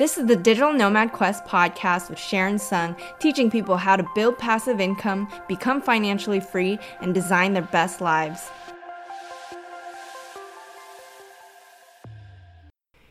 This is the Digital Nomad Quest podcast with Sharon Sung, teaching people how to build passive income, become financially free, and design their best lives.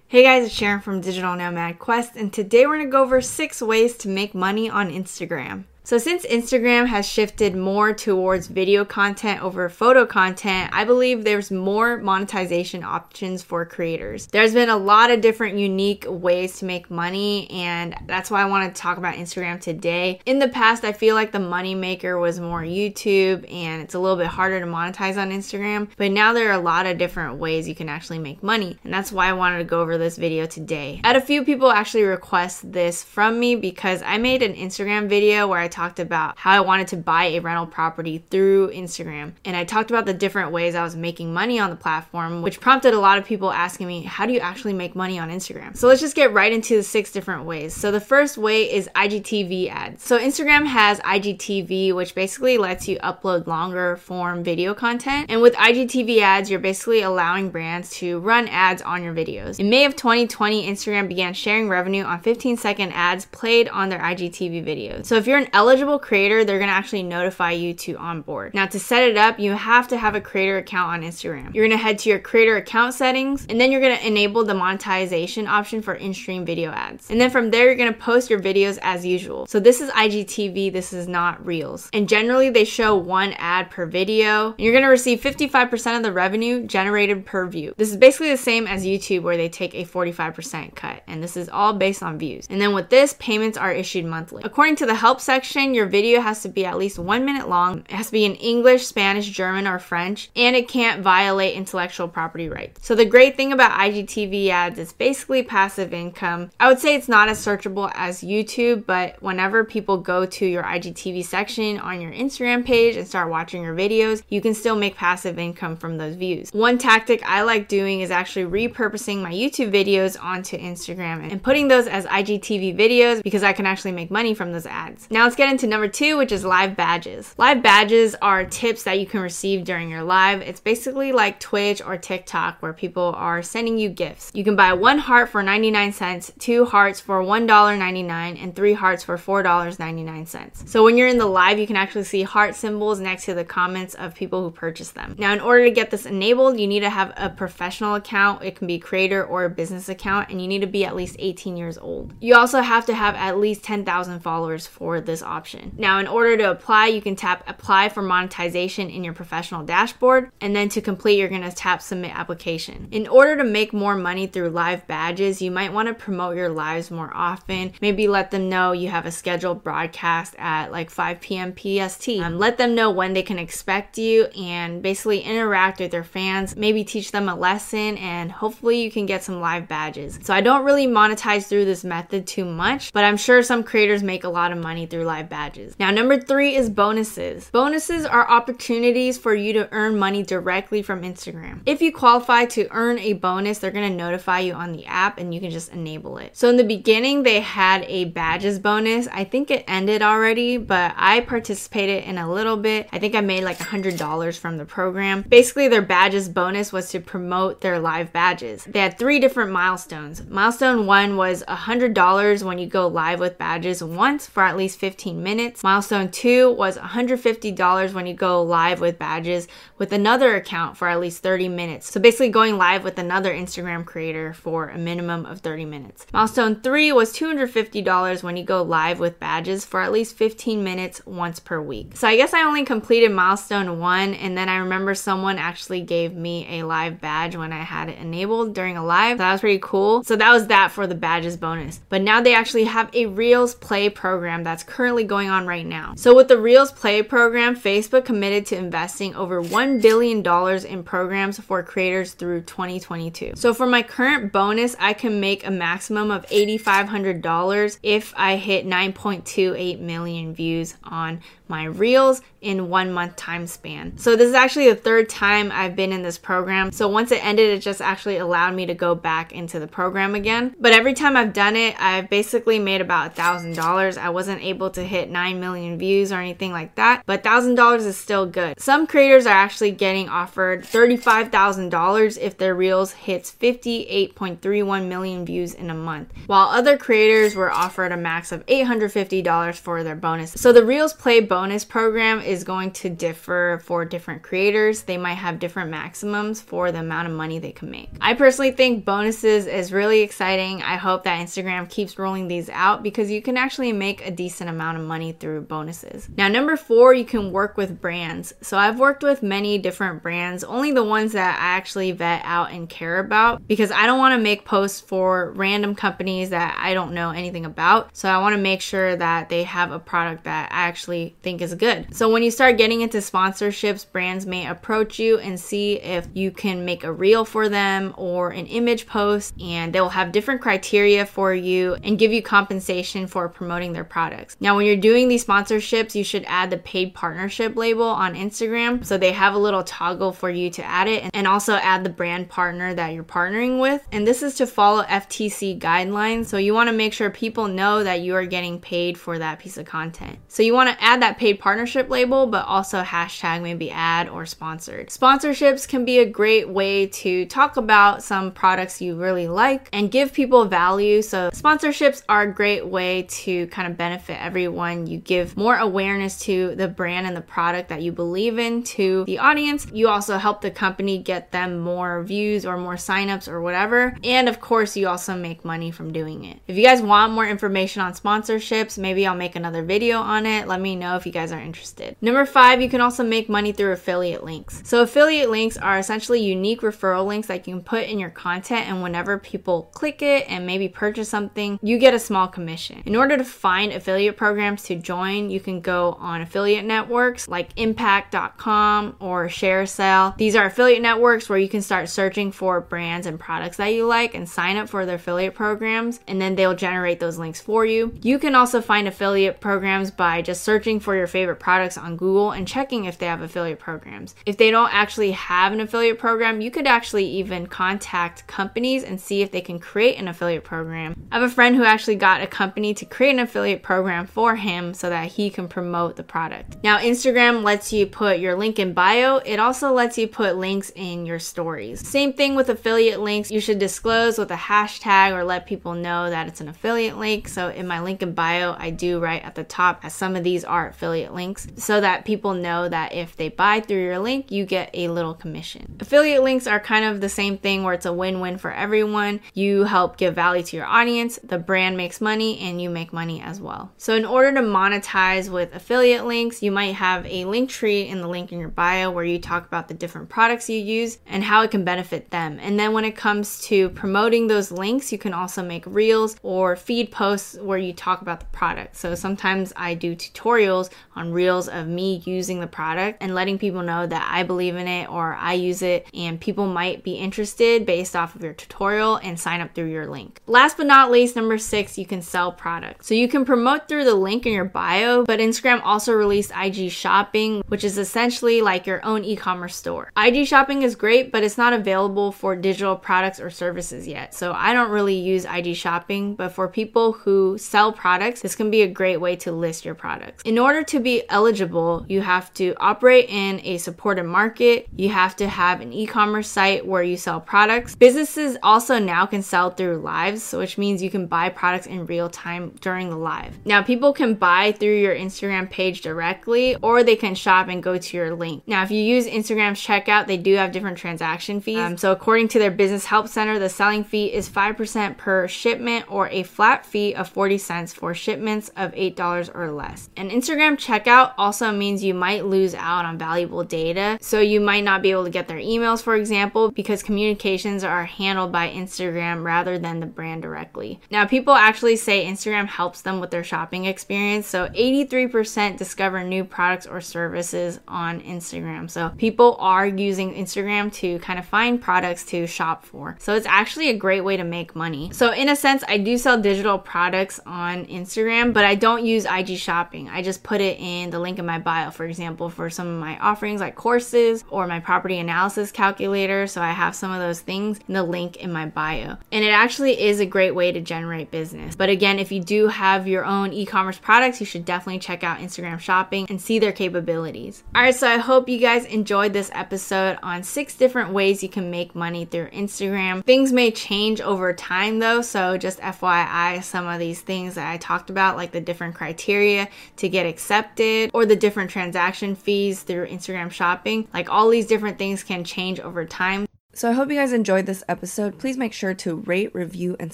Hey guys, it's Sharon from Digital Nomad Quest, and today we're to go over six ways to make money on Instagram. So, since Instagram has shifted more towards video content over photo content, I believe there's more monetization options for creators. There's been a lot of different unique ways to make money, and that's why I want to talk about Instagram today. In the past, I feel like the money maker was more YouTube, and it's a little bit harder to monetize on Instagram, but now there are a lot of different ways you can actually make money, and that's why I wanted to go over this video today. I had a few people actually request this from me because I made an Instagram video where I talked about how I wanted to buy a rental property through Instagram. And I talked about the different ways I was making money on the platform, which prompted a lot of people asking me, how do you actually make money on Instagram? So let's just get right into the six different ways. So the first way is IGTV ads. So Instagram has IGTV, which basically lets you upload longer form video content. And with IGTV ads, you're basically allowing brands to run ads on your videos. In May of 2020, Instagram began sharing revenue on 15 second ads played on their IGTV videos. So if you're an eligible creator, they're gonna actually notify you to onboard. Now, to set it up, you have to have a creator account on Instagram. You're gonna head to your creator account settings, and then you're gonna enable the monetization option for in stream video ads. And then from there, you're gonna post your videos as usual. So this is IGTV, this is not Reels. And generally, they show one ad per video. And you're gonna receive 55% of the revenue generated per view. This is basically the same as YouTube, where they take a 45% cut, and this is all based on views. And then with this, payments are issued monthly. According to the help section, your video has to be at least one minute long. It has to be in English, Spanish, German, or French, and it can't violate intellectual property rights. So the great thing about IGTV ads is basically passive income. I would say it's not as searchable as YouTube, but whenever people go to your IGTV section on your Instagram page and start watching your videos, you can still make passive income from those views. One tactic I like doing is actually repurposing my YouTube videos onto Instagram and putting those as IGTV videos because I can actually make money from those ads. Now let's get into number two, which is live badges. Live badges are tips that you can receive during your live. It's basically like Twitch or TikTok where people are sending you gifts. You can buy one heart for 99 cents, two hearts for $1.99, and three hearts for $4.99. So when you're in the live, you can actually see heart symbols next to the comments of people who purchase them. Now, in order to get this enabled, you need to have a professional account. It can be creator or a business account, and you need to be at least 18 years old. You also have to have at least 10,000 followers for this option. Now, in order to apply, you can tap apply for monetization in your professional dashboard, and then to complete, you're gonna tap submit application. In order to make more money through live badges, you might wanna promote your lives more often. Maybe let them know you have a scheduled broadcast at like 5 p.m. PST. Um, let them know when they can expect you and basically interact with their fans, maybe teach them a lesson, and hopefully you can get some live badges. So I don't really monetize through this method too much, but I'm sure some creators make a lot of money through live badges. Now, number three is bonuses. Bonuses are opportunities for you to earn money directly from Instagram. If you qualify to earn a bonus, they're gonna notify you on the app and you can just enable it. So in the beginning, they had a badges bonus. I think it ended already, but I participated in a little bit. I think I made like $100 from the program. Basically, their badges bonus was to promote their live badges. They had three different milestones. Milestone one was $100 when you go live with badges once for at least 15 minutes. Milestone two was $150 when you go live with badges with another account for at least 30 minutes. So basically going live with another Instagram creator for a minimum of 30 minutes. Milestone three was $250 when you go live with badges for at least 15 minutes once per week. So I guess I only completed milestone one and then I remember someone actually gave me a live badge when I had it enabled during a live. That was pretty cool. So that was that for the badges bonus. But now they actually have a Reels Play program that's currently going on right now. So with the Reels Play program, Facebook committed to investing over $1 billion in programs for creators through 2022. So for my current bonus, I can make a maximum of $8,500 if I hit 9.28 million views on my reels in one month time span. So this is actually the third time I've been in this program. So once it ended, it just actually allowed me to go back into the program again. But every time I've done it, I've basically made about a thousand dollars. I wasn't able to hit 9 million views or anything like that, but thousand dollars is still good. Some creators are actually getting offered $35,000 if their reels hits 58.31 million views in a month, while other creators were offered a max of $850 for their bonus. So the Reels Play bonus program is going to differ for different creators. They might have different maximums for the amount of money they can make. I personally think bonuses is really exciting. I hope that Instagram keeps rolling these out because you can actually make a decent amount of money through bonuses. Now, number four, you can work with brands. So I've worked with many different brands, only the ones that I actually vet out and care about because I don't want to make posts for random companies that I don't know anything about. So I want to make sure that they have a product that I actually think is good. So when you start getting into sponsorships, brands may approach you and see if you can make a reel for them or an image post, and they will have different criteria for you and give you compensation for promoting their products. Now, when you're doing these sponsorships, you should add the paid partnership label on Instagram. So they have a little toggle for you to add it and also add the brand partner that you're partnering with. And this is to follow FTC guidelines. So you want to make sure people know that you are getting paid for that piece of content. So you want to add that paid partnership label, but also hashtag maybe ad or sponsored. Sponsorships can be a great way to talk about some products you really like and give people value. So sponsorships are a great way to kind of benefit everyone. One, you give more awareness to the brand and the product that you believe in to the audience. You also help the company get them more views or more signups or whatever. And of course, you also make money from doing it. If you guys want more information on sponsorships, maybe I'll make another video on it. Let me know if you guys are interested. Number five, you can also make money through affiliate links. So affiliate links are essentially unique referral links that you can put in your content and whenever people click it and maybe purchase something, you get a small commission. In order to find affiliate programs to join, you can go on affiliate networks like impact.com or ShareSale. These are affiliate networks where you can start searching for brands and products that you like and sign up for their affiliate programs and then they'll generate those links for you. You can also find affiliate programs by just searching for your favorite products on Google and checking if they have affiliate programs. If they don't actually have an affiliate program, you could actually even contact companies and see if they can create an affiliate program. I have a friend who actually got a company to create an affiliate program for him so that he can promote the product. Now, Instagram lets you put your link in bio, it also lets you put links in your stories. Same thing with affiliate links, you should disclose with a hashtag or let people know that it's an affiliate link. So, in my link in bio, I do write at the top as some of these are affiliate links so that people know that if they buy through your link, you get a little commission. Affiliate links are kind of the same thing where it's a win win for everyone. You help give value to your audience, the brand makes money, and you make money as well. So, in order to monetize with affiliate links, you might have a Linktree in the link in your bio where you talk about the different products you use and how it can benefit them. And then when it comes to promoting those links, you can also make reels or feed posts where you talk about the product. So, sometimes I do tutorials on reels of me using the product and letting people know that I believe in it or I use it, and people might be interested based off of your tutorial and sign up through your link. Last but not least, number six, you can sell products. So you can promote through the link in your bio, but Instagram also released IG Shopping, which is essentially like your own e commerce store. IG Shopping is great, but it's not available for digital products or services yet. So I don't really use IG Shopping, but for people who sell products, this can be a great way to list your products. In order to be eligible, you have to operate in a supported market, you have to have an e commerce site where you sell products. Businesses also now can sell through lives, which means you can buy products in real time during the live. Now, people can buy through your Instagram page directly, or they can shop and go to your link. Now, if you use Instagram's checkout, they do have different transaction fees. Um, so, according to their business help center, the selling fee is 5% per shipment or a flat fee of 40 cents for shipments of $8 or less. And Instagram checkout also means you might lose out on valuable data. So, you might not be able to get their emails, for example, because communications are handled by Instagram rather than the brand directly. Now, people actually say Instagram helps them with their shopping experience. So, 83% discover new products or services on Instagram. So, people are using Instagram to kind of find products to shop for. So, it's actually a great way to make money. So, in a sense, I do sell digital products on Instagram, but I don't use IG shopping. I just put it in the link in my bio, for example, for some of my offerings like courses or my property analysis calculator. So I have some of those things in the link in my bio. And it actually is a great way to generate business. But again, if you do have your own e commerce products, you should definitely check out Instagram shopping and see their capabilities. All right, so I hope you guys enjoyed this episode on six different ways you can make money through Instagram. Things may change over time though, so just FYI, some of these things that I talked about, like the different criteria to get accepted or the different transaction fees through Instagram shopping, like all these different things can change over time. So I hope you guys enjoyed this episode. Please make sure to rate, review, and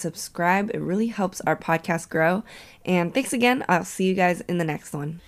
subscribe. It really helps our podcast grow. And thanks again. I'll see you guys in the next one.